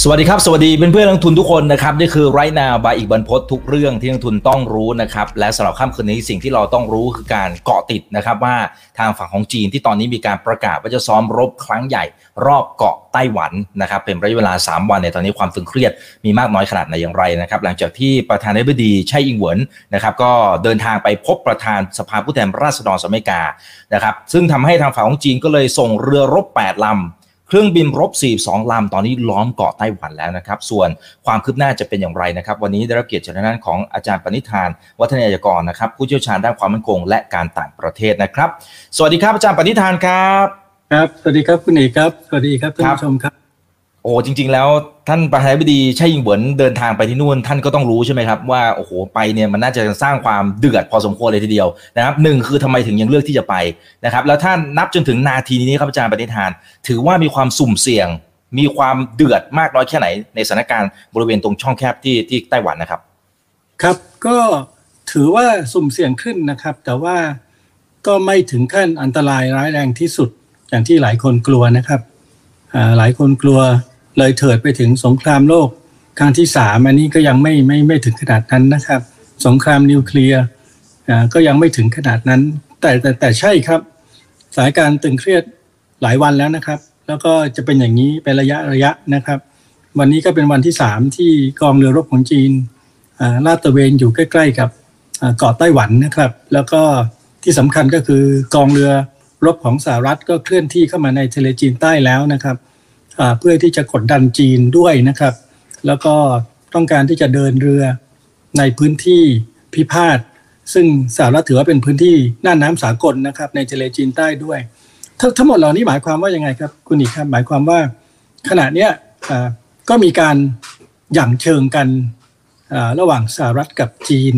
สวัสดีครับ สวัสดีเพื่อนเพื่อนนักทุนทุกคนนะครับนี่คือไรนาบายอีกบรรพททุกเรื่องที่นักทุนต้องรู้นะครับและสำหรับค่ำคืนนี้สิ่งที่เราต้องรู้คือการเกาะติดนะครับว่าทางฝั่งของจีนที่ตอนนี้มีการประกาศว่าจะซ้อมรบครั้งใหญ่รอบเกาะไต้หวันนะครับเป็นระยะเวลา 3 วันในตอนนี้ความตึงเครียดมีมากน้อยขนาดไหนอย่างไรนะครับหลังจากที่ประธานาธิบดีไช่อิงเหวินนะครับก็เดินทางไปพบประธานสภาผู้แทนราษฎรสหรัฐอเมริกานะครับซึ่งทำให้ทางฝั่งของจีนก็เลยส่งเรือรบ8ลำ เครื่องบินรบ 42 ลำ ตอนนี้ล้อมเกาะไต้หวันแล้วนะครับ ส่วนความคืบหน้าจะเป็นอย่างไรนะครับ วันนี้ได้รับเกียรติจากทางด้านของอาจารย์ปณิธาน วัฒนายกรนะครับ ผู้เชี่ยวชาญด้านความมั่นคงและการต่างประเทศนะครับ สวัสดีครับอาจารย์ปณิธานครับ ครับ สวัสดีครับคุณเอกครับ สวัสดีครับท่านครับผู้ชมครับ โอ้จริง ๆ แล้วท่านประธานาธิบดีไช่ยิงเหวินเดินทางไปที่นู่น ท่านก็ต้องรู้ใช่ไหมครับว่าโอ้โหไปเนี่ยมันน่าจะสร้างความเดือดพอสมควรเลยทีเดียวนะครับหนึ่งคือทำไมถึงยังเลือกที่จะไปนะครับแล้วท่านนับจนถึงนาทีนี้ครับอาจารย์ปณิธาน ถือว่ามีความสุ่มเสี่ยง มีความเดือดมากน้อยแค่ไหน ในสถานการณ์บริเวณตรงช่องแคบที่ที่ไต้หวันนะครับ ครับก็ถือว่าสุ่มเสี่ยงขึ้นนะครับ แต่ว่าก็ไม่ถึงขั้นอันตรายร้ายแรงที่สุดอย่างที่หลายคนกลัวนะครับอ่าหลายคนกลัว เลยเถิดไปถึงสงครามโลกครั้งที่สามอันนี้ก็ยังไม่ไม่ไม่ถึงขนาดนั้นนะครับ สงครามนิวเคลียร์ก็ยังไม่ถึงขนาดนั้น แต่แต่แต่ใช่ครับ สานการตึงเครียดหลายวันแล้วนะครับ แล้วก็จะเป็นอย่างนี้เป็นระยะระยะนะครับ วันนี้ก็เป็นวันที่สามที่กองเรือรบของจีนลาดตระเวนอยู่ใกล้ ๆ กับเกาะไต้หวันนะครับ แล้วก็ที่สำคัญก็คือกองเรือรบของสหรัฐก็เคลื่อนที่เข้ามาในทะเลจีนใต้แล้วนะครับ เพื่อที่จะกดดันจีนด้วยนะครับ แล้วก็ต้องการที่จะเดินเรือในพื้นที่พิพาทซึ่งสหรัฐถือว่าเป็นพื้นที่น่านน้ำสากลนะครับ ในทะเลจีนใต้ด้วยทั้งทั้งหมดเหล่านี้หมายความว่ายังไงครับคุณอีกครับหมายความว่าขณะเนี้ยก็มีการหยั่งเชิงกันระหว่างสหรัฐกับจีน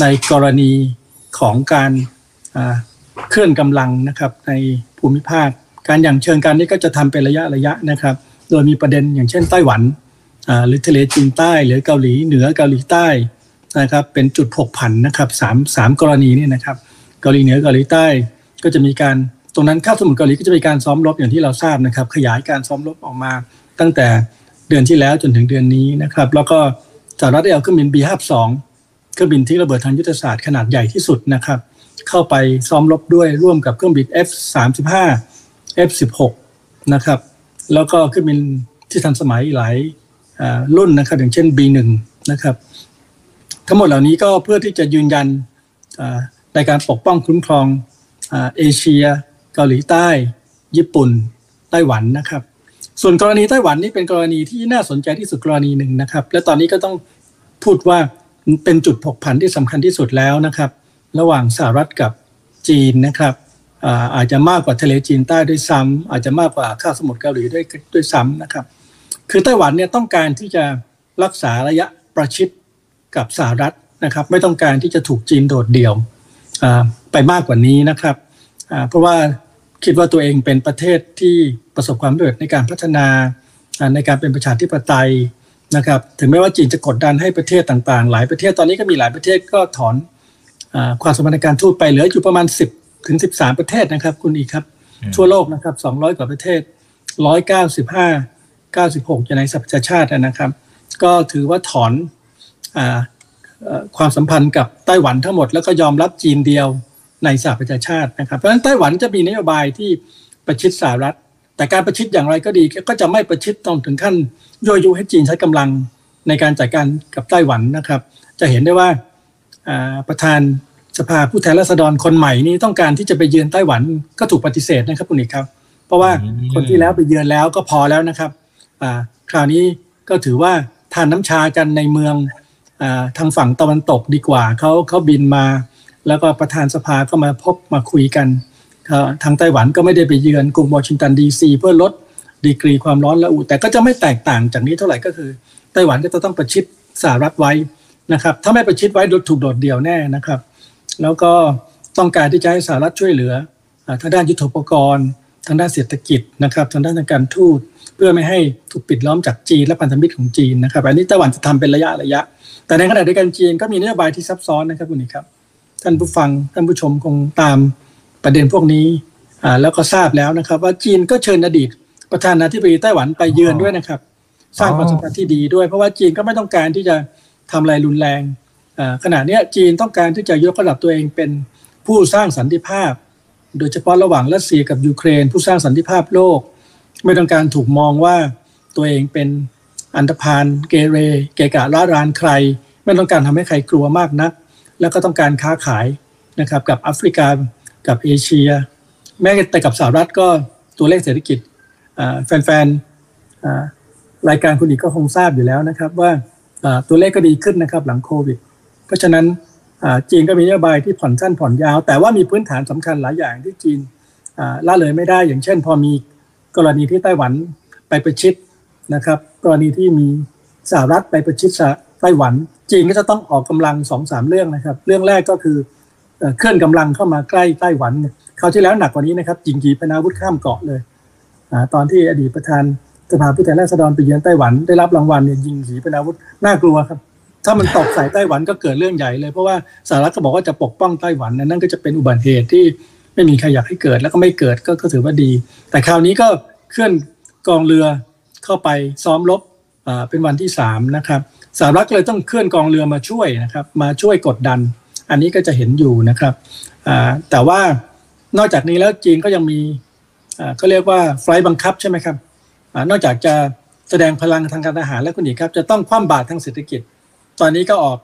ในกรณีของการเคลื่อนกำลังนะครับในภูมิภาค การหยั่งเชิงกันนี่ก็จะทำเป็นระยะระยะนะครับ โดยมีประเด็นอย่างเช่นไต้หวันหรือทะเลจีนใต้ หรือเกาหลีเหนือเกาหลีใต้นะครับเป็นจุดผกผันนะครับสามสามกรณีนี่นะครับเกาหลีเหนือเกาหลีใต้ก็จะมีการตรงนั้นข้าวสมุทรเกาหลีก็จะมีการซ้อมรบอย่างที่เราทราบนะครับ ขยายการซ้อมรบออกมาตั้งแต่เดือนที่แล้วจนถึงเดือนนี้นะครับ แล้วก็สหรัฐได้เอาเครื่องบิน B52 เครื่องบินที่ระเบิดทางยุทธศาสตร์ขนาดใหญ่ที่สุดนะครับ เข้าไปซ้อมรบด้วยร่วมกับเครื่องบิน F35 F16 นะครับ แล้วก็เครื่องบินที่ทันสมัยหลายรุ่นนะครับ อย่างเช่น B1 นะครับ ทั้งหมดเหล่านี้ก็เพื่อที่จะยืนยันในการปกป้องคุ้มครองอเอเชีย เกาหลีใต้ ญี่ปุ่น ไต้หวันนะครับ ส่วนกรณีไต้หวันนี่เป็นกรณีที่น่าสนใจที่สุดกรณีหนึ่งนะครับ และตอนนี้ก็ต้องพูดว่าเป็นจุดผกผันที่สำคัญที่สุดแล้วนะครับ ระหว่างสหรัฐกับจีนนะครับ อาจจะมากกว่าทะเลจีนใต้ด้วยซ้ำอาจจะมากกว่าคาสมุทรเกาหลีด้วยด้วยซ้ำนะครับ คือไต้หวันเนี่ยต้องการที่จะรักษาระยะประชิดกับสหรัฐนะครับ ไม่ต้องการที่จะถูกจีนโดดเดี่ยวไปมากกว่านี้นะครับเพราะว่าคิดว่าตัวเองเป็นประเทศที่ประสบความสำเร็จในการพัฒนาในการเป็นประชาธิปไตยนะครับ ถึงแม้ว่าจีนจะกดดันให้ประเทศต่างๆ หลายประเทศตอนนี้ก็มีหลายประเทศก็ถอนอความสัมพันธ์ในการทูตไปเหลืออยู่ประมาณ 10 ถึง 13 ประเทศนะครับ คุณอีกครับ ทั่วโลกนะครับ 200 กว่าประเทศ 195 96อยู่ในสหประชาชาตินะครับ ก็ถือว่าถอนอาเอ่อความสัมพันธ์กับไต้หวันทั้งหมด แล้วก็ยอมรับจีนเดียวในสหประชาชาตินะครับ เพราะฉะนั้นไต้หวันจะมีนโยบายที่ประชิดสหรัฐ แต่การประชิดอย่างไรก็ดีก็จะไม่ประชิดต้องถึงขั้นยั่วยุให้จีนใช้กำลังในการจัดการกับไต้หวันนะครับ จะเห็นได้ว่าอ่าประธาน สภาผู้แทนราษฎรคนใหม่นี่ต้องการที่จะไปเยือนไต้หวันก็ถูกปฏิเสธนะครับคุณอีกครับ เพราะว่าอืมคนที่แล้วไปเยือนแล้วก็พอแล้วนะครับอ่าคราวนี้ก็ถือว่าทานน้ำชากันในเมืองอาทางฝั่งตะวันตกดีกว่าเขาเขาบินมา แล้วก็ประธานสภาก็มาพบมาคุยกันเอ่อทางไต้หวันก็ไม่ได้ไปเยือนกรุงวอชิงตันดีซีเพื่อลดดีกรีความร้อนระอุแต่ก็จะไม่แตกต่างจากนี้เท่าไหร่ก็คือ ไต้หวันก็จะต้องประชิดสหรัฐไว้นะครับ ถ้าไม่ประชิดไว้ถูกโดดเดี่ยวแน่นะครับ แล้วก็ต้องการที่จะให้สหรัฐช่วยเหลือทางด้านยุทธปกรณ์ทางด้านเศรษฐกิจนะครับทางด้านการทูตเพื่อไม่ให้ถูกปิดล้อมจากจีนและพันธมิตรของจีนนะครับอันนี้ไต้หวันจะทำเป็นระยะระยะ แต่ในขณะเดียวกันจีนก็มีนโยบายที่ซับซ้อนนะครับคุณนิกครับ ท่านผู้ฟังท่านผู้ชมคงตามประเด็นพวกนี้แล้วก็ทราบแล้วนะครับ ว่าจีนก็เชิญอดีต ประธานาธิบดีไต้หวันไปเยือนด้วยนะครับ สร้างความสัมพันธ์ที่ดีด้วย เพราะว่าจีนก็ไม่ต้องการที่จะทำอะไรรุนแรง ขณะนี้จีนต้องการที่จะยกระดับตัวเองเป็นผู้สร้างสันติภาพ โดยเฉพาะระหว่างรัสเซียกับยูเครน ผู้สร้างสันติภาพโลก ไม่ต้องการถูกมองว่าตัวเองเป็นอันธพาลเกเร เกะกะล้ารานใคร ไม่ต้องการทำให้ใครกลัวมากนัก แล้วก็ต้องการค้าขายนะครับกับแอฟริกากับเอเชีย แม้แต่กับสหรัฐก็ตัวเลขเศรษฐกิจแฟนๆรายการคุณอีกก็คงทราบอยู่แล้วนะครับว่าตัวเลขก็ดีขึ้นนะครับหลังโควิด เพราะฉะนั้นจีนก็มีนโยบายที่ผ่อนสั้นผ่อนยาว แต่ว่ามีพื้นฐานสำคัญหลายอย่างที่จีนอ่าละเลยไม่ได้ อย่างเช่น พอมีกรณีที่ไต้หวันไปประชิดนะครับ กรณีที่มีสหรัฐไปประชิดไต้หวัน จีนก็จะต้องออกกำลังสองสามเรื่องนะครับ เรื่องแรกก็คือเคลื่อนกำลังเข้ามาใกล้ไต้หวันคราวที่แล้วหนักกว่านี้นะครับยิงขีปนาวุธข้ามเกาะเลยอตอนที่อดีตประธานสภาผู้แทนราษฎรไปเยือนไต้หวันได้รับรางวัลเนี่ยยิงขีปนาวุธน่ากลัวครับ ถ้ามันตกใส่ไต้หวันก็เกิดเรื่องใหญ่เลย เพราะว่าสหรัฐก็บอกว่าจะปกป้องไต้หวันนั่นก็จะเป็นอุบัติเหตุที่ไม่มีใครอยากให้เกิดแล้วก็ไม่เกิดก็ถือว่าดี แต่คราวนี้ก็เคลื่อนกองเรือเข้าไปซ้อมรบเป็นวันที่สามนะครับสหรัฐเลยต้องเคลื่อนกองเรือมาช่วยนะครับมาช่วยกดดัน อันนี้ก็จะเห็นอยู่นะครับแต่ว่านอกจากนี้แล้วจีนก็ยังมีเขาเรียกว่าไฟล์บังคับใช่ไหมครับอนอกจากจะแสดงพลังทางการทหารแล้วคุณอีกครับ จะต้องคว่ำบาตรทางเศรษฐกิจ ตอนนี้ก็ออก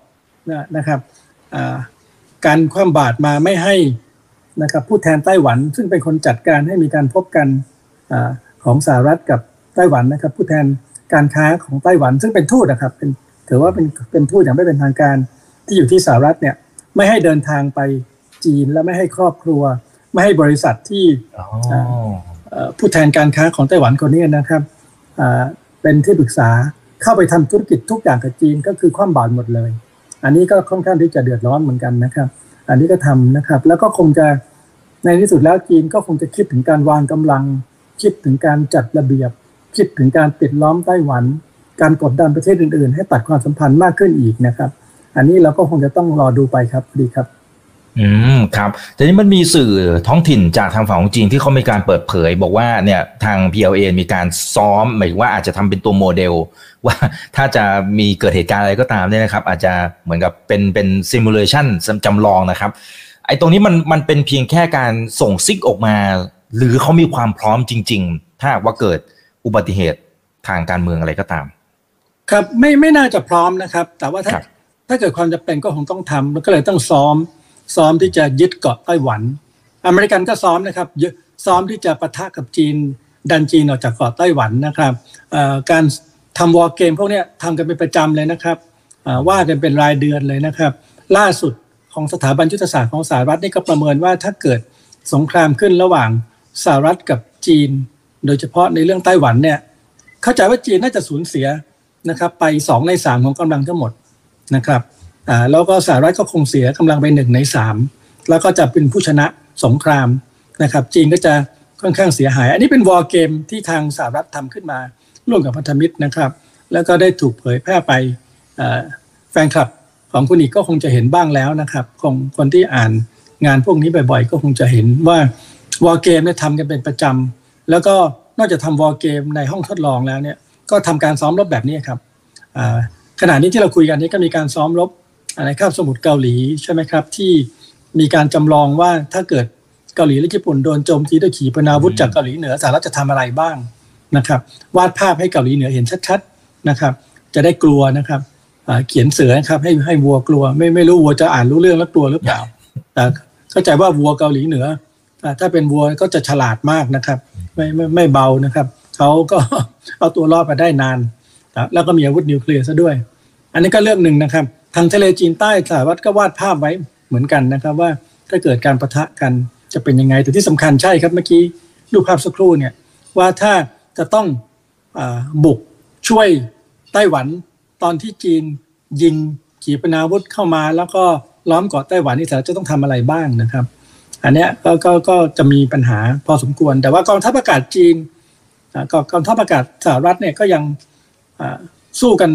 นะนะครับอ่าการคว่ำบาตรมาไม่ให้นะครับผู้แทนไต้หวัน ซึ่งเป็นคนจัดการให้มีการพบกันอาของสหรัฐกับไต้หวันนะครับ ผู้แทนการค้าของไต้หวัน ซึ่งเป็นทูตนะครับเป็นถือว่าเป็นเป็นทูตอย่างไม่เป็นทางการที่อยู่ที่สหรัฐเนี่ยไม่ให้เดินทางไปจีนและไม่ให้ครอบครัว ไม่ให้บริษัทที่อ๋อเอ่อผู้แทนการค้าของไต้หวันคนนี้นะครับอ่าเป็นที่ปรึกษา เข้าไปทำธุรกิจทุกอย่างกับจีนก็คือความบาดหมดเลย อันนี้ก็ค่อนข้างที่จะเดือดร้อนเหมือนกันนะครับ อันนี้ก็ทำนะครับ แล้วก็คงจะในที่สุดแล้วจีนก็คงจะคิดถึงการวางกำลัง คิดถึงการจัดระเบียบ คิดถึงการปิดล้อมไต้หวัน การกดดันประเทศอื่นๆ ให้ตัดความสัมพันธ์มากขึ้นอีกนะครับ อันนี้เราก็คงจะต้องรอดูไปครับดีครับ อืมครับแต่นี้มันมีสื่อท้องถิ่นจากทางฝั่งของจีนที่เขามีการเปิดเผย บอกว่าเนี่ยทาง PLA มีการซ้อมหมายถึงว่าอาจจะทำเป็นตัวโมเดล ว่าถ้าจะมีเกิดเหตุการณ์อะไรก็ตามเนี่ยนะครับ อาจจะเหมือนกับเป็นเป็นซิมูเลชันจำลองนะครับไอ้ตรงนี้มันมันเป็นเพียงแค่การส่งซิกออกมา หรือเขามีความพร้อมจริง ๆ ถ้าหากว่าเกิดอุบัติเหตุทางการเมืองอะไรก็ตาม ครับไม่ไม่น่าจะพร้อมนะครับ แต่ว่าถ้าครับถ้าเกิดความจำเป็นก็คงต้องทำแล้วก็เลยต้องซ้อม ซ้อมที่จะยึดเกาะไต้หวัน อเมริกันก็ซ้อมนะครับซ้อมที่จะปะทะกับจีนดันจีนออกจากเกาะไต้หวันนะครับการทำวอร์เกมพวกนี้ทำกันเป็นประจำเลยนะครับว่ากันเป็นรายเดือนเลยนะครับ ล่าสุดของสถาบันยุทธศาสตร์ของสหรัฐนี่ก็ประเมินว่าถ้าเกิดสงครามขึ้นระหว่างสหรัฐกับจีน โดยเฉพาะในเรื่องไต้หวันเนี่ยเข้าใจว่าจีนน่าจะสูญเสียนะครับ ไปสองในสามของกำลังทั้งหมดนะครับ แล้วก็สหรัฐก็คงเสียกำลังไปหนึ่งในสามแล้วก็จะเป็นผู้ชนะสงครามนะครับ จีนก็จะค่อนข้างเสียหาย อันนี้เป็นวอร์เกมที่ทางสหรัฐทำขึ้นมา ร่วมกับพันธมิตรนะครับ แล้วก็ได้ถูกเผยแพร่ไปแฟนคลับของคุณอีกก็คงจะเห็นบ้างแล้วนะครับของคนที่อ่านงานพวกนี้บ่อยๆ ก็คงจะเห็นว่าวอร์เกมเนี่ยทำกันเป็นประจำแล้วก็นอกจากทำวอร์เกมในห้องทดลองแล้วเนี่ยก็ทำการซ้อมรบแบบนี้ครับอ่าขณะนี้ที่เราคุยกันนี้ก็มีการซ้อมรบ ในคาบสมุทรเกาหลีใช่ไหมครับ ที่มีการจำลองว่าถ้าเกิดเกาหลีและญี่ปุ่นโดนโจมตีด้วยขีปนาวุธจากเกาหลีเหนือสหรัฐจะทำอะไรบ้างนะครับ วาดภาพให้เกาหลีเหนือเห็นชัดๆนะครับ จะได้กลัวนะครับเขียนเสือนะครับให้ให้วัวกลัว ไม่ไม่รู้วัวจะอ่านรู้เรื่องแล้วกลัวหรือเปล่าแต่เข้าใจว่าวัวเกาหลีเหนือ ถ้าเป็นวัวก็จะฉลาดมากนะครับ ไม่ไม่ไม่เบานะครับเขาก็เอาตัวรอดมาได้นาน แล้วก็มีอาวุธนิวเคลียร์ซะด้วย อันนี้ก็เรื่องหนึ่งนะครับ ทางทะเลจีนใต้สหรัฐก็วาดภาพไว้เหมือนกันนะครับ ว่าถ้าเกิดการประทะกันจะเป็นยังไง แต่ที่สำคัญใช่ครับเมื่อกี้รูปภาพสักครู่เนี่ยว่าถ้าจะต้องอบุกช่วยไต้หวันตอนที่จีนยิงขีปนาวุธเข้ามาแล้วก็ล้อมเกาะไต้หวันนี่สหรัฐจะต้องทำอะไรบ้างนะครับ อันเนี้ยก็ก็ก็จะมีปัญหาพอสมควร แต่ว่ากองทัพอากาศจีนกองทัพอากาศสหรัฐเนี่ยก็ยังสู้กัน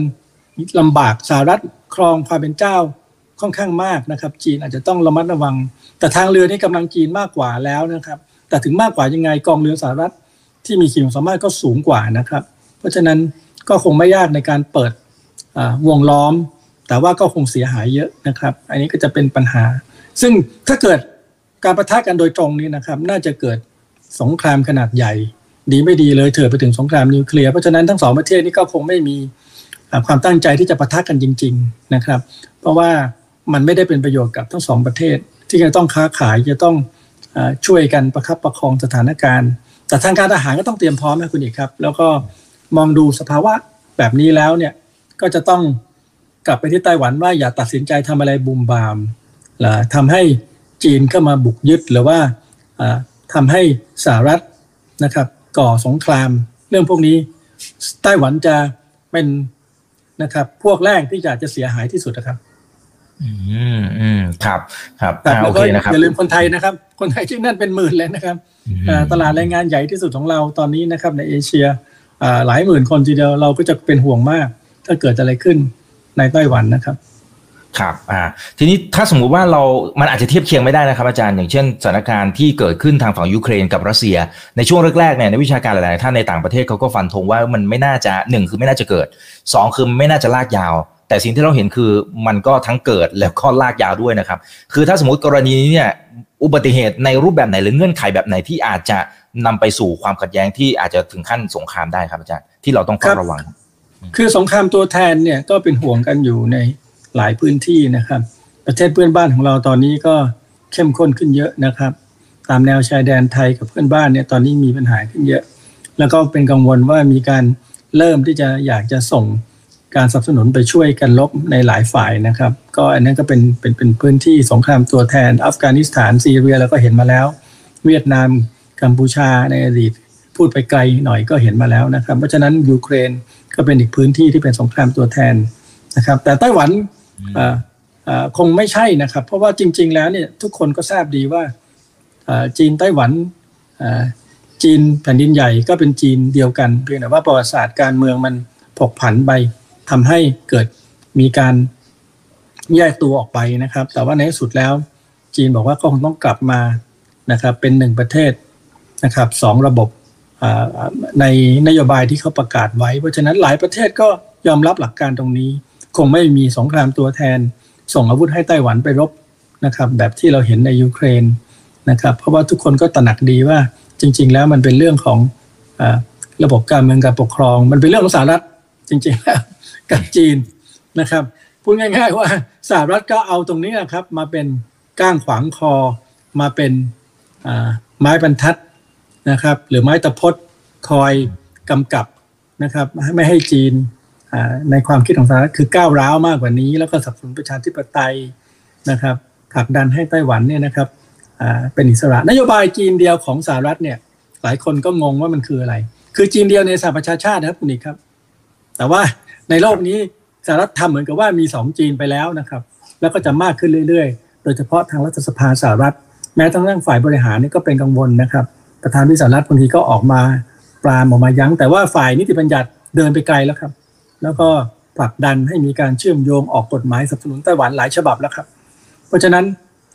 ลำบากสหรัฐครองความเป็นเจ้าค่อนข้างมากนะครับ จีนอาจจะต้องระมัดระวัง แต่ทางเรือนี่กำลังจีนมากกว่าแล้วนะครับ แต่ถึงมากกว่ายังไงกองเรือสหรัฐที่มีขีดความสามารถก็สูงกว่านะครับ เพราะฉะนั้นก็คงไม่ยากในการเปิดวงล้อม แต่ว่าก็คงเสียหายเยอะนะครับ อันนี้ก็จะเป็นปัญหา ซึ่งถ้าเกิดการประทะกันโดยตรงนี้นะครับ น่าจะเกิดสงครามขนาดใหญ่ ดีไม่ดีเลยเถิดไปถึงสงครามนิวเคลียร์เพราะฉะนั้นทั้งสองประเทศนี้ก็คงไม่มี ความตั้งใจที่จะประทะกันจริง ๆนะครับ เพราะว่ามันไม่ได้เป็นประโยชน์กับทั้งสองประเทศ ที่จะต้องค้าขายจะต้องช่วยกันประคับประคองสถานการณ์ แต่ทางการทหารก็ต้องเตรียมพร้อมนะคุณเอกครับ แล้วก็มองดูสภาวะแบบนี้แล้วเนี่ยก็จะต้องกลับไปที่ไต้หวันว่าอย่าตัดสินใจทำอะไรบุมบามหรือทำให้จีนเข้ามาบุกยึดหรือว่าทำให้สหรัฐนะครับ ก่อสงคราม เรื่องพวกนี้ไต้หวันจะเป็น นะครับ พวกแรกที่จะจะเสียหายที่สุดนะครับ อืมอืมครับ ครับแต่โอเคนะครับอย่าลืมคนไทยนะครับ คนไทยที่นั่นเป็นหมื่นเลยนะครับตลาดแรงงานใหญ่ที่สุดของเราตอนนี้นะครับ ในเอเชียหลายหมื่นคนทีเดียวเราก็จะเป็นห่วงมาก ถ้าเกิดอะไรขึ้นในไต้หวันนะครับ ครับอ่าทีนี้ถ้าสมมุติว่าเรา มันอาจจะเทียบเคียงไม่ได้นะครับอาจารย์อย่างเช่นสถานการณ์ที่เกิดขึ้นทางฝั่งยูเครนกับรัสเซีย ในช่วงแรกๆเนี่ยในวิชาการหลายๆท่านในต่างประเทศเขาก็ฟันธงว่ามันไม่น่าจะหนึ่งคือไม่น่าจะเกิดสองคือไม่น่าจะลากยาว แต่สิ่งที่เราเห็นคือมันก็ทั้งเกิดแล้วก็ลากยาวด้วยนะครับ คือถ้าสมมติกรณีนี้เนี่ยอุบัติเหตุในรูปแบบไหนหรือเงื่อนไขแบบไหนที่อาจจะนำไปสู่ความขัดแย้งที่อาจจะถึงขั้นสงครามได้ครับอาจารย์ที่เราต้องเฝ้าระวัง คือสงครามตัวแทนเนี่ยก็เป็นห่วงกันอยู่ใน หลายพื้นที่นะครับ ประเทศเพื่อนบ้านของเราตอนนี้ก็เข้มข้นขึ้นเยอะนะครับ ตามแนวชายแดนไทยกับเพื่อนบ้านเนี่ยตอนนี้มีปัญหาขึ้นเยอะ แล้วก็เป็นกังวลว่ามีการเริ่มที่จะอยากจะส่งการสนับสนุนไปช่วยกันลบในหลายฝ่ายนะครับ ก็อันนั้นก็เป็นเป็นเป็นพื้นที่สงครามตัวแทน อัฟกานิสถานซีเรียเราก็เห็นมาแล้ว เวียดนามกัมพูชาในอดีตพูดไปไกลหน่อยก็เห็นมาแล้วนะครับ เพราะฉะนั้นยูเครนก็เป็นอีกพื้นที่ที่เป็นสงครามตัวแทนนะครับ แต่ไต้หวัน คงไม่ใช่นะครับ เพราะว่าจริง ๆ แล้วเนี่ยทุกคนก็ทราบดีว่าจีนไต้หวันจีนแผ่นดินใหญ่ก็เป็นจีนเดียวกัน เพียงแต่ว่าประวัติศาสตร์การเมืองมันผกผันไปทำให้เกิดมีการแยกตัวออกไปนะครับ แต่ว่าในที่สุดแล้ว จีนบอกว่าก็คงต้องกลับมานะครับ เป็นหนึ่งประเทศนะครับสองระบบในนโยบายที่เขาประกาศไว้ เพราะฉะนั้นหลายประเทศก็ยอมรับหลักการตรงนี้ คงไม่มีสงครามตัวแทน ส่งอาวุธให้ไต้หวันไปรบนะครับ แบบที่เราเห็นในยูเครนนะครับ เพราะว่าทุกคนก็ตระหนักดีว่าจริง ๆ แล้วมันเป็นเรื่องของอระบบการเมืองการปกครอง มันเป็นเรื่องของสหรัฐจริงๆแล้วกับจีนนะครับพูดง่าย ๆ ว่าสหรัฐก็เอาตรงนี้นะครับ มาเป็นก้างขวางคอ มาเป็นไม้บรรทัดนะครับ หรือไม้ตะพดคอยกำกับนะครับ ไม่ให้จีน ในความคิดของสหรัฐคือก้าวร้าวมากกว่านี้ แล้วก็สนับสนุนประชาธิปไตยนะครับผลักดันให้ไต้หวันเนี่ยนะครับเป็นอิสระ นโยบายจีนเดียวของสหรัฐเนี่ยหลายคนก็งงว่ามันคืออะไร คือจีนเดียวในสหประชาชาตินะครับคุณอีกครับ แต่ว่าในโลกนี้สหรัฐทำเหมือนกับว่ามีสองจีนไปแล้วนะครับ แล้วก็จะมากขึ้นเรื่อยๆ โดยเฉพาะทางรัฐสภาสหรัฐ แม้ทั้งเรื่องฝ่ายบริหารนี่ก็เป็นกังวลนะครับ ประธานวิสารัฐบางทีก็ออกมาปรามออกมายั้งแต่ว่าฝ่ายนิติบัญญัติเดินไปไกลแล้วครับ แล้วก็ผลักดันให้มีการเชื่อมโยงออกกฎหมายสนับสนุนไต้หวันหลายฉบับแล้วครับ เพราะฉะนั้น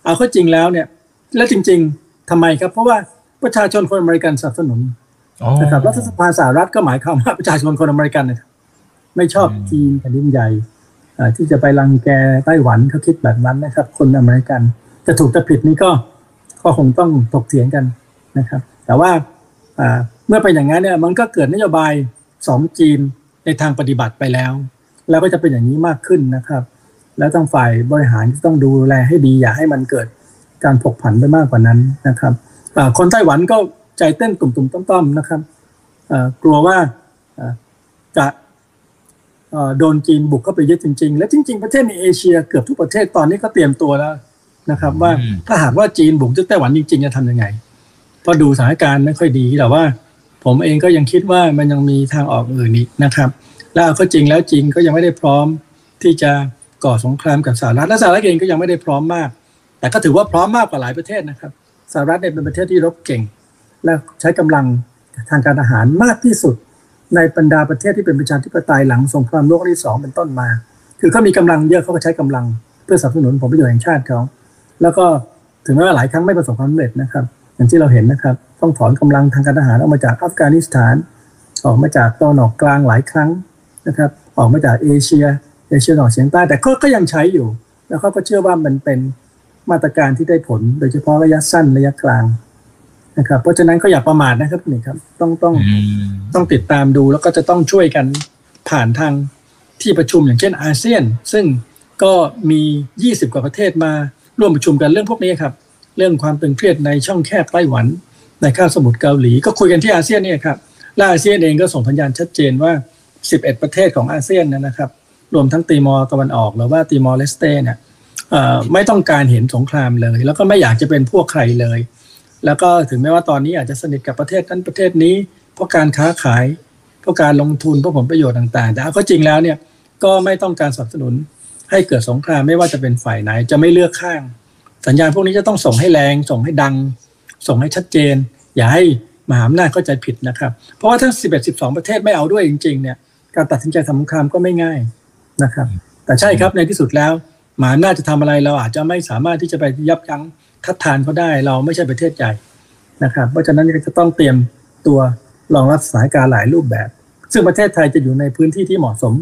เอาข้อจริงแล้วเนี่ยและจริง ๆทำไมครับ เพราะว่าประชาชนคนอเมริกันสนับสนุนนะครับรัฐสภาสหรัฐก็หมายความว่าประชาชนคนอเมริกันนะครับไม่ชอบจีนแผ่นดินใหญ่ที่จะไปรังแกไต้หวันเขาคิดแบบนั้นนะครับ คนอเมริกันจะถูกจะผิดนี่ก็ก็คงต้องถกเถียงกันนะครับ แต่ว่าเมื่อเป็นอย่างนั้นเนี่ยมันก็เกิดนโยบายสองจีน ในทางปฏิบัติไปแล้ว แล้วก็จะเป็นอย่างนี้มากขึ้นนะครับ แล้วต้องฝ่ายบริหารต้องดูแลให้ดีอย่าให้มันเกิดการผกผันไปมากกว่านั้นนะครับคนไต้หวันก็ใจเต้นตุ่มๆต้อมๆนะครับกลัวว่าจะโดนจีนบุกเข้าไปยึดจริง ๆ และจริง ๆ ประเทศในเอเชียเกือบทุกประเทศตอนนี้ก็เตรียมตัวแล้วนะครับ ว่าถ้าหากว่าจีนบุกยึดไต้หวันจริงๆจะทำยังไง เพราะดูสถานการณ์ไม่ค่อยดีแต่ว่า ผมเองก็ยังคิดว่ามันยังมีทางออกอื่นอีกนะครับ แล้วก็จริงแล้วจีนก็ยังไม่ได้พร้อมที่จะก่อสงครามกับสหรัฐและสหรัฐเองก็ยังไม่ได้พร้อมมาก แต่ก็ถือว่าพร้อมมากกว่าหลายประเทศนะครับสหรัฐเนี่ยเป็นประเทศที่รบเก่ง และใช้กำลังทางการทหารมากที่สุด ในบรรดาประเทศที่เป็นประชาธิปไตยหลังสงครามโลกที่สองเป็นต้นมา คือเขามีกำลังเยอะเขาก็ใช้กำลังเพื่อสนับสนุนผลประโยชน์แห่งชาติเขาแล้วก็ถึงแม้ว่าหลายครั้งไม่ประสบความสำเร็จนะครับ อย่างที่เราเห็นนะครับ ต้องถอนกำลังทางการทหารออกมาจากอัฟกานิสถาน ออกมาจากตอนออกกลางหลายครั้งนะครับออกมาจากเอเชียเอเชียตะวันออกเฉียงใต้แต่ก็ก็ยังใช้อยู่ แล้วเขาก็เชื่อว่ามันเป็นมาตรการที่ได้ผล โดยเฉพาะระยะสั้นระยะกลางนะครับเพราะฉะนั้นก็อย่าประมาทนะครับนี่ครับต้องต้องอืมต้องติดตามดูแล้วก็จะต้องช่วยกันผ่านทางที่ประชุมอย่างเช่นอาเซียน ซึ่งก็มี 20 กว่าประเทศมาร่วมประชุมกันเรื่องพวกนี้ครับ เรื่องความตึงเครียดในช่องแคบไต้หวัน ในคาบสมุทรเกาหลี ก็คุยกันที่อาเซียนเนี่ยครับและอาเซียนเองก็ส่งสัญญาณชัดเจนว่า 11 ประเทศของอาเซียนนะครับ รวมทั้งตีมอร์ตะวันออกหรือว่าตีมอร์เลสเต้เนี่ยไม่ต้องการเห็นสงครามเลย แล้วก็ไม่อยากจะเป็นพวกใครเลย แล้วก็ถึงแม้ว่าตอนนี้อาจจะสนิทกับประเทศนั้นประเทศนี้ เพราะการค้าขายเพราะการลงทุนเพราะผลประโยชน์ต่าง ๆ แต่เอาเข้าจริงแล้วเนี่ยก็ไม่ต้องการสนับสนุนให้เกิดสงครามไม่ว่าจะเป็นฝ่ายไหนจะไม่เลือกข้าง สัญญาณพวกนี้จะต้องส่งให้แรงส่งให้ดัง ส่งให้ชัดเจน อย่าให้มหาอำนาจเข้าใจผิดนะครับ เพราะว่าถ้า11 12 ประเทศไม่เอาด้วยจริงๆเนี่ยการตัดสินใจทำสงครามก็ไม่ง่ายนะครับ แต่ใช่ครับในที่สุดแล้วมหาอำนาจจะทำอะไรเราอาจจะไม่สามารถที่จะไปยับยั้งทัดทานเขาได้ เราไม่ใช่ประเทศใหญ่นะครับ เพราะฉะนั้นก็จะต้องเตรียมตัวรองรับสถานการณ์หลายรูปแบบ ซึ่งประเทศไทยจะอยู่ในพื้นที่ที่เหมาะสม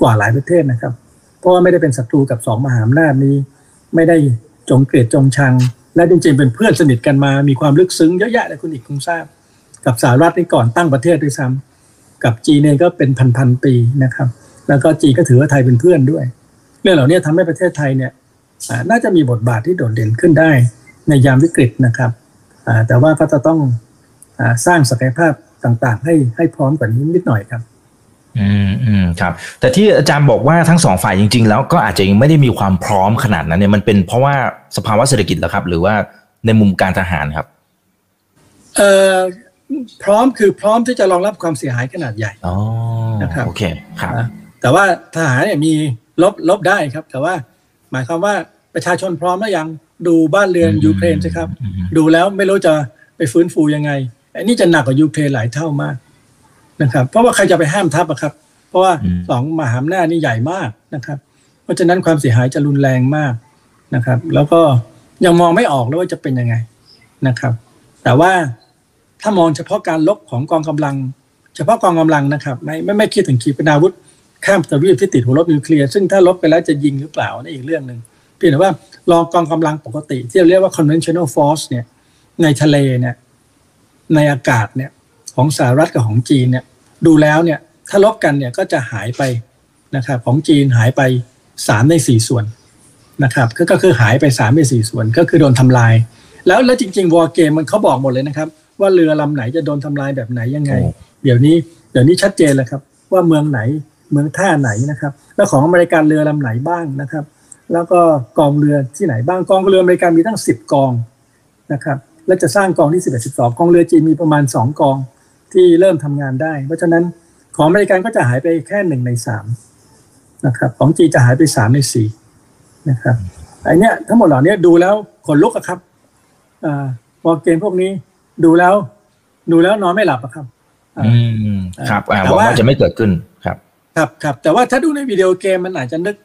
กว่าหลายประเทศนะครับ เพราะว่าไม่ได้เป็นศัตรูกับสองมหาอำนาจนี้ ไม่ได้จงเกลียดจงชัง และจริงๆเป็นเพื่อนสนิทกันมามีความลึกซึ้งเยอะแยะเลยคุณอีกคงทราบ กับสหรัฐนี่ก่อนตั้งประเทศด้วยซ้ำกับจีนเองก็เป็นพันๆปีนะครับ แล้วก็จีนก็ถือว่าไทยเป็นเพื่อนด้วย เรื่องเหล่านี้ทำให้ประเทศไทยเนี่ยน่าจะมีบทบาทที่โดดเด่นขึ้นได้ในยามวิกฤตนะครับแต่ว่าก็จะต้องอสร้างศักยภาพต่างๆ ให้ให้พร้อมกว่านี้นิดหน่อยครับ อืมอืมครับ แต่ที่อาจารย์บอกว่าทั้งสองฝ่ายจริง ๆ แล้วก็อาจจะยังไม่ได้มีความพร้อมขนาดนั้นเนี่ยมันเป็นเพราะว่าสภาวะเศรษฐกิจเหรอครับ หรือว่าในมุมการทหารครับ เอ่อพร้อมคือพร้อมที่จะรองรับความเสียหายขนาดใหญ่อ๋อนะครับโอเคครับนะแต่ว่าทหารเนี่ยมีลบลบได้ครับ แต่ว่า หมายความว่าประชาชนพร้อมแล้วยังดูบ้านเรือนอืมยูเครนใช่ครับอืมดูแล้วไม่รู้จะไปฟื้นฟูยังไงอันนี้จะหนักกว่ายูเครนหลายเท่ามาก นะครับ เพราะว่าใครจะไปห้ามทัพอะครับ เพราะว่าสองมหาอำนาจนี่ใหญ่มากนะครับ เพราะฉะนั้นความเสียหายจะรุนแรงมากนะครับ แล้วก็ยังมองไม่ออกเลยว่าจะเป็นยังไงนะครับ แต่ว่าถ้ามองเฉพาะการลบของกองกำลัง เฉพาะกองกำลังนะครับ ไม่ไม่ไม่คิดถึงขีปนาวุธข้ามทวีปที่ติดหัวรบนิวเคลียร์ซึ่งถ้าลบไปแล้วจะยิงหรือเปล่านั่นอีกเรื่องหนึ่งเพียงแต่ว่าลองกองกำลังปกติ ที่เราเรียกว่า conventional force เนี่ยในทะเลเนี่ยในอากาศเนี่ยของสหรัฐกับของจีนเนี่ย ดูแล้วเนี่ยถ้าลบกันเนี่ยก็จะหายไปนะครับของจีนหายไปสามในสี่ส่วนนะครับก็ก็คือหายไปสามในสี่ส่วนก็คือโดนทำลาย แล้วแล้วจริงๆวอร์เกมมันเขาบอกหมดเลยนะครับ ว่าเรือลำไหนจะโดนทำลายแบบไหนยังไงโอ้เดี๋ยวนี้เดี๋ยวนี้ชัดเจนแล้วครับว่าเมืองไหนเมืองท่าไหนนะครับ แล้วของอเมริกันเรือลำไหนบ้างนะครับ แล้วก็กองเรือที่ไหนบ้างกองเรืออเมริกันมีตั้งสิบกองนะครับแล้วจะสร้างกองที่สิบเอ็ดสิบสองกองเรือจีนมีประมาณสองกอง ที่เริ่มทำงานได้ เพราะฉะนั้นของอเมริกันก็จะหายไปแค่หนึ่งในสามนะครับของจีนจะหายไปสามในสี่นะครับไอเนี้ยทั้งหมดเหล่านี้ดูแล้วขนลุกอะครับอ่า war game พวกนี้ดูแล้ว ดูแล้วนอนไม่หลับอะครับอ่าอืมครับอ่าแต่หวังว่าว่าจะไม่เกิดขึ้นครับ ครับครับ แต่ว่าถ้าดูในวิดีโอเกมมันอาจจะนึก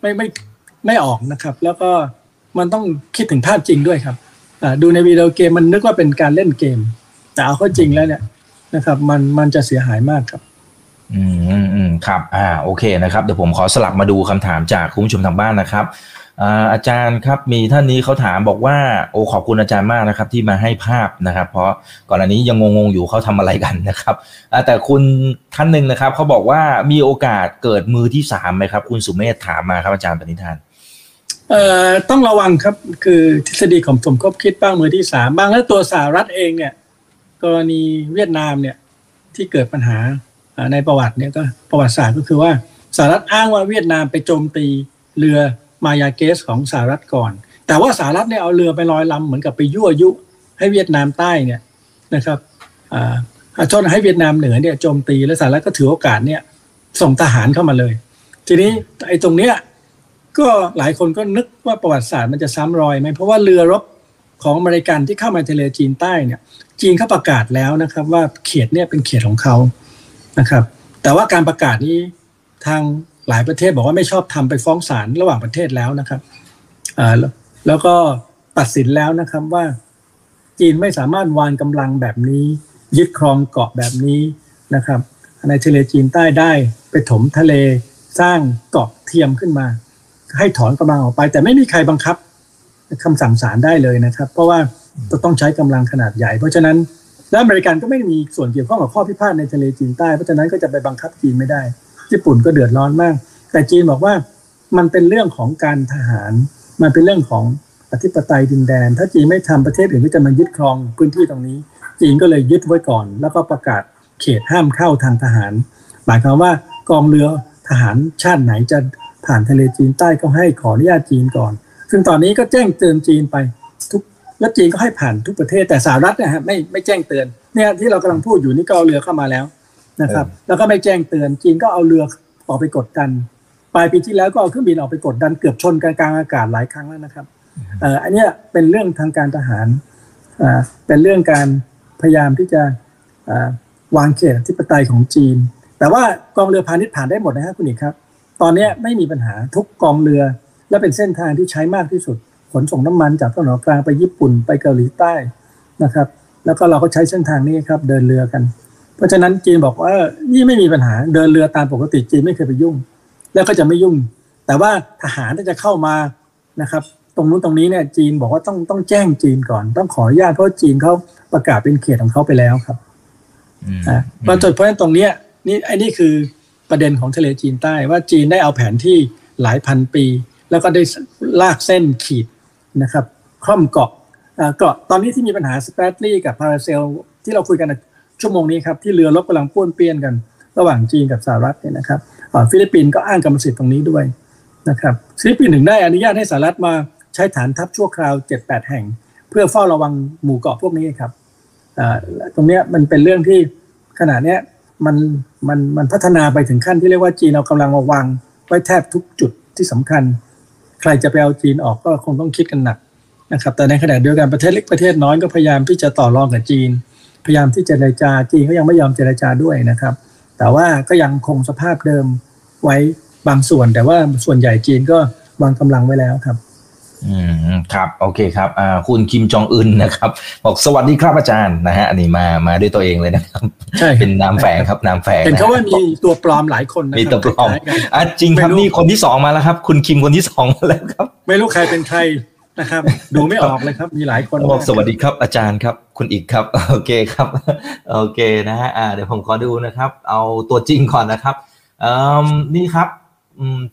ไม่ไม่ไม่ออกนะครับ แล้วก็มันต้องคิดถึงภาพจริงด้วยครับอ่าดูในวิดีโอเกมมันนึกว่าเป็นการเล่นเกม แต่เอาเข้าจริงแล้วเนี่ย นะครับ มันมันจะเสียหายมากครับอืมอืมอืมครับ อ่าโอเคนะครับเดี๋ยวผมขอสลับมาดูคำถามจากคุณผู้ชมทางบ้านนะครับอ่าอาจารย์ครับมีท่านนี้เขาถามบอกว่า โอ้ขอบคุณอาจารย์มากนะครับ ที่มาให้ภาพนะครับ เพราะก่อนอันนี้ยังงงๆอยู่เขาทำอะไรกันนะครับอ่าแต่คุณท่านหนึ่งนะครับเขาบอกว่ามีโอกาสเกิดมือที่สามไหมครับ คุณสุเมธถามมาครับอาจารย์ปณิธานเอ่อต้องระวังครับคือทฤษฎีของสมคบคิดบ้างมือที่สามบ้างแล้วตัวสหรัฐเองเนี่ย กรณีเวียดนามเนี่ยที่เกิดปัญหาในประวัติเนี่ยก็ประวัติศาสตร์ก็คือว่าสหรัฐอ้างว่าเวียดนามไปโจมตีเรือมายาเกสของสหรัฐก่อน แต่ว่าสหรัฐเนี่ยเอาเรือไปลอยลำเหมือนกับไปยั่วยุ ให้เวียดนามใต้เนี่ยนะครับอ่าชนให้เวียดนามเหนือเนี่ยโจมตีแล้วสหรัฐก็ถือโอกาสเนี่ยส่งทหารเข้ามาเลย ทีนี้ไอ้ตรงเนี้ยก็หลายคนก็นึกว่าประวัติศาสตร์มันจะซ้ำรอยไหมเพราะว่าเรือรบ ของอเมริกันที่เข้ามาทะเลจีนใต้เนี่ย จีนเขาประกาศแล้วนะครับ ว่าเขตเนี่ยเป็นเขตของเขานะครับ แต่ว่าการประกาศนี้ทางหลายประเทศบอกว่าไม่ชอบทำไปฟ้องศาลระหว่างประเทศแล้วนะครับอ่าแล้วก็ตัดสินแล้วนะครับว่าจีนไม่สามารถวางกำลังแบบนี้ ยึดครองเกาะแบบนี้นะครับ ในทะเลจีนใต้ได้ไปถมทะเลสร้างเกาะเทียมขึ้นมา ให้ถอนกำลังออกไป แต่ไม่มีใครบังคับ คำสั่งศาลได้เลยนะครับ เพราะว่าต้องใช้กำลังขนาดใหญ่ เพราะฉะนั้นแล้วอเมริกันก็ไม่มีส่วนเกี่ยวข้องกับข้อพิพาทในทะเลจีนใต้เพราะฉะนั้นก็จะไปบังคับจีนไม่ได้ ญี่ปุ่นก็เดือดร้อนมาก แต่จีนบอกว่ามันเป็นเรื่องของการทหาร มันเป็นเรื่องของอธิปไตยดินแดน ถ้าจีนไม่ทำประเทศอื่นก็จะมายึดครองพื้นที่ตรงนี้ จีนก็เลยยึดไว้ก่อน แล้วก็ประกาศเขตห้ามเข้าทางทหาร หมายความว่ากองเรือทหารชาติไหนจะผ่านทะเลจีนใต้ก็ให้ขออนุญาตจีนก่อน ซึ่งตอนนี้ก็แจ้งเตือนจีนไป ทุกแล้วจีนก็ให้ผ่านทุกประเทศแต่สหรัฐนะฮะไม่ไม่แจ้งเตือนเนี่ยที่เรากำลังพูดอยู่นี่ก็เอาเรือเข้ามาแล้วนะครับ แล้วก็ไม่แจ้งเตือนจีนก็เอาเรือออกไปกดดันปลายปีที่แล้วก็เอาเครื่องบินออกไปกดดันเกือบชนกลางอากาศหลายครั้งแล้วนะครับเอ่ออันเนี้ยเป็นเรื่องทางการทหารอ่าเป็นเรื่องการพยายามที่จะอ่าวางเขตอธิปไตยของจีน แต่ว่ากองเรือพาณิชย์ผ่านได้หมดนะครับคุณอีกครับ ตอนนี้ไม่มีปัญหาทุกกองเรือ และเป็นเส้นทางที่ใช้มากที่สุด ขนส่งน้ำมันจากตะวันออกกลางไปญี่ปุ่นไปเกาหลีใต้นะครับ แล้วก็เราก็ใช้เส้นทางนี้ครับเดินเรือกัน เพราะฉะนั้นจีนบอกว่านี่ไม่มีปัญหาเดินเรือตามปกติจีนไม่เคยไปยุ่ง แล้วก็จะไม่ยุ่ง แต่ว่าทหารที่จะเข้ามานะครับ ตรงนู้นตรงนี้เนี่ยจีนบอกว่าต้องต้องแจ้งจีนก่อน ต้องขออนุญาตเพราะจีนเขาประกาศเป็นเขตของเขาไปแล้วครับอืมอ่าเพราะเพราะฉะนั้นตรงเนี้ยนี่ไอ้นี่คือประเด็นของทะเลจีนใต้ว่าจีนได้เอาแผนที่หลายพันปี แล้วก็ได้ลากเส้นขีดนะครับคล่อมเกาะอ่าเกาะตอนนี้ที่มีปัญหาสแปรตลีย์กับพาราเซลที่เราคุยกันชั่วโมงนี้ครับที่เรือรบกำลังป้วนเปี้ยนกัน ระหว่างจีนกับสหรัฐเนี่ยนะครับอ่าฟิลิปปินส์ก็อ้างกรรมสิทธิ์ตรงนี้ด้วยนะครับฟิลิปปินส์ถึงได้อนุญาตให้สหรัฐมาใช้ฐานทัพชั่วคราว 7-8 แห่ง เพื่อเฝ้าระวังหมู่เกาะพวกนี้ครับอ่าตรงเนี้ยมันเป็นเรื่องที่ขณะเนี้ยมันมันมันพัฒนาไปถึงขั้นที่เรียกว่าจีนเอากำลังมาวางไว้แทบทุกจุดที่สำคัญ ใครจะไปเอาจีนออกก็คงต้องคิดกันหนักนะครับ แต่ในขณะเดียวกันประเทศเล็กประเทศน้อยก็พยายามที่จะต่อรองกับจีน พยายามที่จะเจรจาจีนก็ยังไม่ยอมเจรจาด้วยนะครับ แต่ว่าก็ยังคงสภาพเดิมไว้บางส่วน แต่ว่าส่วนใหญ่จีนก็วางกำลังไว้แล้วครับ อืมครับโอเคครับอ่าคุณคิมจองอึนนะครับ บอกสวัสดีครับอาจารย์นะฮะอันนี้มามาด้วยตัวเองเลยนะครับใช่เป็นนามแฝงครับนามแฝงเห็นเขานะว่ามีตัวปลอมหลายคนนะคมีรับตัวปลอมคล้ายๆกันอะจริงครับไม่รู้นี่คนที่สองมาแล้วครับ คุณคิมคนที่สองมาแล้วครับ ไม่รู้ใครเป็นใครนะครับ ดูไม่ออกเลยครับมีหลายคนบอกมากสวัสดีครับอาจารย์ครับ คุณอีกครับโอเคครับโอเคนะฮะอ่าเดี๋ยวผมขอดูนะครับ เอาตัวจริงก่อนนะครับอืมนี่ครับอืม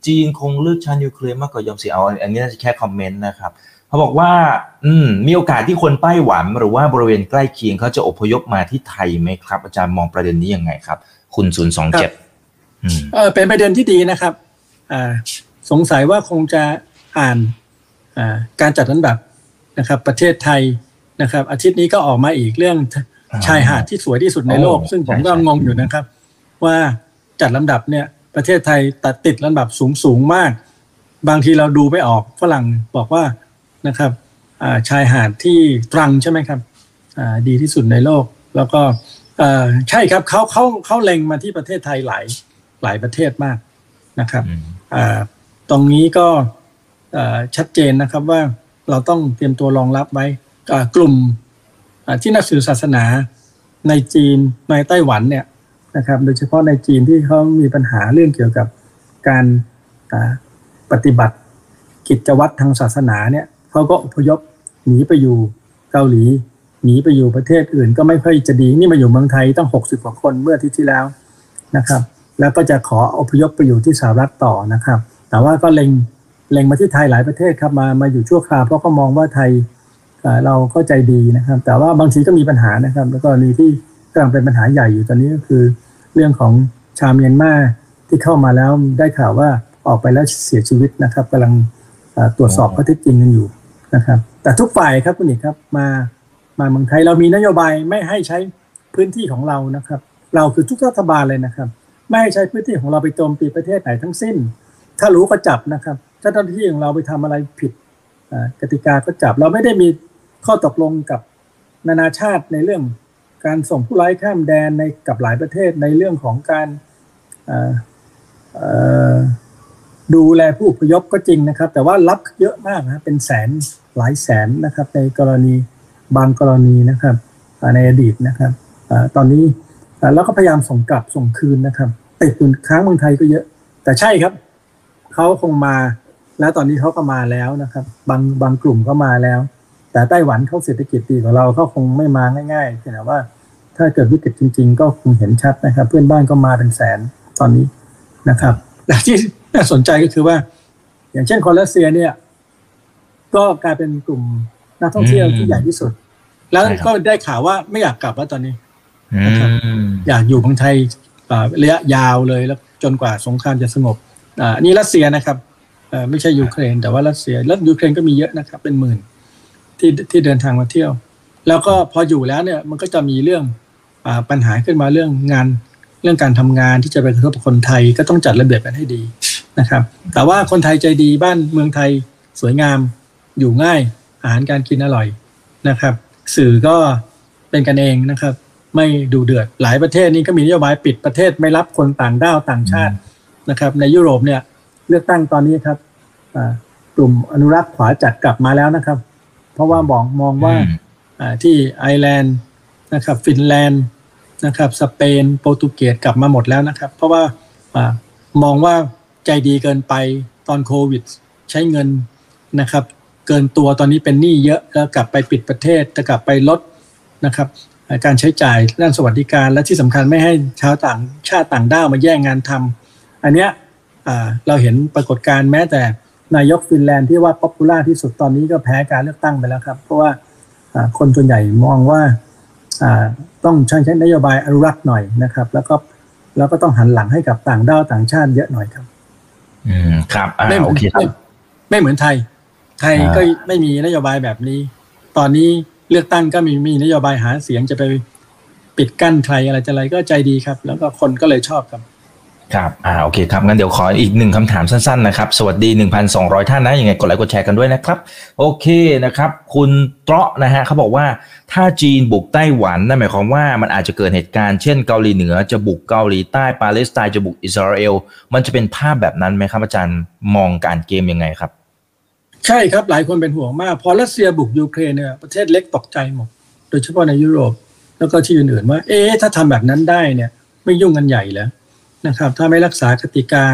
จีนคงเลือกใช้นิวเคลียร์มากกว่ายอมเสียเอาอันนี้น่าจะแค่คอมเมนต์นะครับเขาบอกว่าอืมมีโอกาสที่คนไต้หวันหรือว่าบริเวณใกล้เคียงเขาจะอพยพมาที่ไทยไหมครับ อาจารย์มองประเด็นนี้ยังไงครับ คุณศูนย์สองเจ็ดอืมเออเป็นประเด็นที่ดีนะครับอ่าสงสัยว่าคงจะอ่านอ่าการจัดอันดับนะครับ ประเทศไทยนะครับ อาทิตย์นี้ก็ออกมาอีกเรื่องชายหาดที่สวยที่สุดในโลกโอ้ซึ่งผมก็ใช่ใช่งงอยู่นะครับ ว่าจัดลำดับเนี่ย ประเทศไทยตัดติดลำดับสูงสูงมาก บางทีเราดูไม่ออกฝรั่งบอกว่านะครับอ่าชายหาดที่ตรังใช่ไหมครับอ่าดีที่สุดในโลก แล้วก็เอ่อใช่ครับเขาเขาเขาเล็งมาที่ประเทศไทยหลายหลายประเทศมากนะครับอืมอ่าตรงนี้ก็อ่าชัดเจนนะครับว่าเราต้องเตรียมตัวรองรับไว้อ่ากลุ่มอ่าที่นักสื่อศาสนาในจีนในไต้หวันเนี่ย นะครับ โดยเฉพาะในจีนที่เขามีปัญหาเรื่องเกี่ยวกับการปฏิบัติกิจวัตรทางศาสนาเนี่ยเขาก็อพยพหนีไปอยู่เกาหลีหนีไปอยู่ประเทศอื่น ก็ไม่ค่อยจะดีนี่มาอยู่เมืองไทยตั้งหกสิบกว่าคนเมื่ออาทิตย์ที่แล้วนะครับ แล้วก็จะขออพยพไปอยู่ที่สหรัฐต่อนะครับ แต่ว่าก็เล็งเล็งมาที่ไทยหลายประเทศครับมามาอยู่ชั่วคราวเพราะเขามองว่าไทยเอ่อเราก็ใจดีนะครับ แต่ว่าบางทีก็มีปัญหานะครับ แล้วก็มีที่ กำลังเป็นปัญหาใหญ่อยู่ตอนนี้ก็คือ เรื่องของชาวเมียนมาที่เข้ามาแล้วได้ข่าวว่าออกไปแล้วเสียชีวิตนะครับกำลังเอ่อตรวจสอบข้อเท็จจริงกันอยู่นะครับ แต่ทุกฝ่ายครับคุณอีกครับมามาเมืองไทยเรามีนโยบายไม่ให้ใช้พื้นที่ของเรานะครับ เราคือทุกรัฐบาลเลยนะครับ ไม่ให้ใช้พื้นที่ของเราไปโจมตีประเทศไหนทั้งสิ้น ถ้ารู้ก็จับนะครับ ถ้าเจ้าหน้าที่ของเราไปทำอะไรผิดอ่ากติกาก็จับ เราไม่ได้มีข้อตกลงกับนานาชาติในเรื่อง การส่งผู้ร้ายข้ามแดนในกับหลายประเทศในเรื่องของการดูแลผู้อพยพก็จริงนะครับ แต่ว่ารับเยอะมากนะเป็นแสนหลายแสนนะครับ ในกรณีบางกรณีนะครับในอดีตนะครับอตอนนี้อ่าแล้วก็พยายามส่งกลับส่งคืนนะครับติดอยู่ค้างเมืองไทยก็เยอะ แต่ใช่ครับเขาคงมาแล้วตอนนี้เขาก็มาแล้วนะครับ บางบางกลุ่มก็มาแล้ว แต่ไต้หวันเขาเศรษฐกิจดีกว่าเราเขาคงไม่มาง่ายๆแต่ว่า ถ้าเกิดวิกฤตจริง ๆ ก็คงเห็นชัดนะครับ เพื่อนบ้านก็มาเป็นแสนตอนนี้นะครับแต่ที่น่าสนใจก็คือว่า อย่างเช่นคนรัสเซียเนี่ย ก็กลายเป็นกลุ่มนักท่องเที่ยวที่ใหญ่ที่สุด แล้วก็ได้ข่าวว่าไม่อยากกลับแล้วตอนนี้อืมอยากอยู่เมืองไทยอ่าระยะยาวเลยแล้วจนกว่าสงครามจะสงบอ่าอันนี้รัสเซียนะครับเอ่อไม่ใช่ยูเครน แต่ว่ารัสเซียแล้วยูเครนก็มีเยอะนะครับ เป็นหมื่น ที่ที่เดินทางมาเที่ยว แล้วก็พออยู่แล้วเนี่ยมันก็จะมีเรื่องอปัญหาขึ้นมาเรื่องงานเรื่องการทำงานที่จะไปกระทบคนไทยก็ต้องจัดระเบียบกันให้ดีนะครับ แต่ว่าคนไทยใจดีบ้านเมืองไทยสวยงามอยู่ง่ายอาหารการกินอร่อยนะครับ สื่อก็เป็นกันเองนะครับ ไม่ดูเดือดหลายประเทศนี่ก็มีนโยบายปิดประเทศไม่รับคนต่างด้าวต่างชาตินะครับ ในยุโรปเนี่ยเลือกตั้งตอนนี้ครับกลุ่มอนุรักษ์ขวาจัดกลับมาแล้วนะครับ ราะว่ามองมองว่าอืมอ่าที่ไอร์แลนด์นะครับฟินแลนด์นะครับสเปนโปรตุเกสกลับมาหมดแล้วนะครับ เพราะว่าอามองว่าใจดีเกินไปตอนโควิด ใช้เงินนะครับ เกินตัวตอนนี้เป็นหนี้เยอะแล้วกลับไปปิดประเทศจะกลับไปลดนะครับอ่าการใช้จ่ายด้านสวัสดิการและที่สำคัญไม่ให้ชาวต่างชาติต่างด้าวมาแย่งงานทำอันเนี้ยอ่าเราเห็นปรากฏการณ์แม้แต่ นายกฟินแลนด์ที่ว่า popular ที่สุดตอนนี้ก็แพ้การเลือกตั้งไปแล้วครับ เพราะว่าอ่าคนส่วนใหญ่มองว่าอ่าต้องใช้ใช้นโยบายอนุรักษ์หน่อยนะครับ แล้วก็แล้วก็ต้องหันหลังให้กับต่างด้าวต่างชาติเยอะหน่อยครับ อืมครับอ่าไม่เหมืโอเคครับไม่ไม่เหมือนไทย ไทยอ่าก็ไม่มีนโยบายแบบนี้ ตอนนี้เลือกตั้งก็มีมีนโยบายหาเสียงจะไปปิดกั้นใครอะไรจะอะไรก็ใจดีครับ แล้วก็คนก็เลยชอบครับ ครับอ่าโอเคครับงั้นเดี๋ยวขออีกหนึ่งคำถามสั้นๆนะครับ สวัสดี 1,200 ท่านนะยังไงกดไลค์กดแชร์กันด้วยนะครับ โอเคนะครับ คุณเตราะนะฮะเขาบอกว่าถ้าจีนบุกไต้หวันนั่นหมายความว่ามันอาจจะเกิดเหตุการณ์เช่นเกาหลีเหนือจะบุกเกาหลีใต้ปาเลสไตน์จะบุกอิสราเอล มันจะเป็นภาพแบบนั้นไหมครับ อาจารย์มองการเกมยังไงครับ ใช่ครับหลายคนเป็นห่วงมาก พอรัสเซียบุกยูเครนเนี่ยประเทศเล็กตกใจหมดโดยเฉพาะในยุโรปแล้วก็ที่อื่นๆว่า เอ๊ะถ้าทำแบบนั้นได้เนี่ย ไม่ยุ่งกันใหญ่แล้ว นะครับ ถ้าไม่รักษากติกา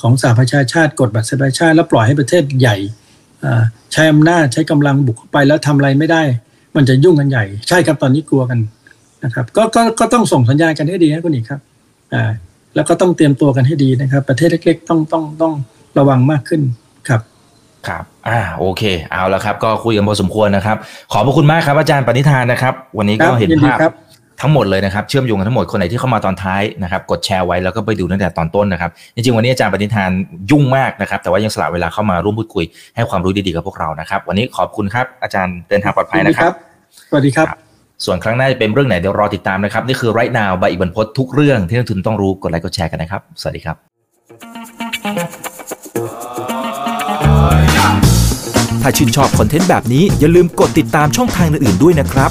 ของสหประชาชาติกฎบัตรสหประชาชาติ แล้วปล่อยให้ประเทศใหญ่อ่าใช้อำนาจใช้กำลังบุกเข้าไปแล้วทำอะไรไม่ได้ มันจะยุ่งกันใหญ่ ใช่ครับตอนนี้กลัวกันนะครับก็ก็ก็ต้องส่งสัญญาณกันให้ดีนะคุณอีกครับอ่าแล้วก็ต้องเตรียมตัวกันให้ดีนะครับ ประเทศเล็กๆ ต้องต้องต้องระวังมากขึ้นครับครับ อ่า โอเค เอาแล้วครับ ก็คุยกันพอสมควรนะครับ ขอบพระคุณมากครับอาจารย์ปณิธานนะครับ วันนี้ก็ครับเห็นยินดีภาพครับ ทั้งหมดเลยนะครับเชื่อมโยงกันทั้งหมดคนไหนที่เข้ามาตอนท้ายนะครับกดแชร์ไว้แล้วก็ไปดูตั้งแต่ตอนต้นนะครับจริงๆวันนี้อาจารย์ปณิธานยุ่งมากนะครับ แต่ว่ายังสละเวลาเข้ามาร่วมพูดคุย ให้ความรู้ดีๆกับพวกเรานะครับ วันนี้ขอบคุณครับอาจารย์เดินทางปลอดภัยนะครับสวัสดีครับ ส่วนครั้งหน้าจะเป็นเรื่องไหนเดี๋ยวรอติดตามนะครับนี่คือ right now ใบอีกบรรพททุกเรื่องที่นักทุนต้องรู้กดไลค์กดแชร์กันนะครับ สวัสดีครับถ้าชื่นชอบคอนเทนต์แบบนี้อย่าลืมกดติดตามช่องทางอื่นๆด้วยนะครับ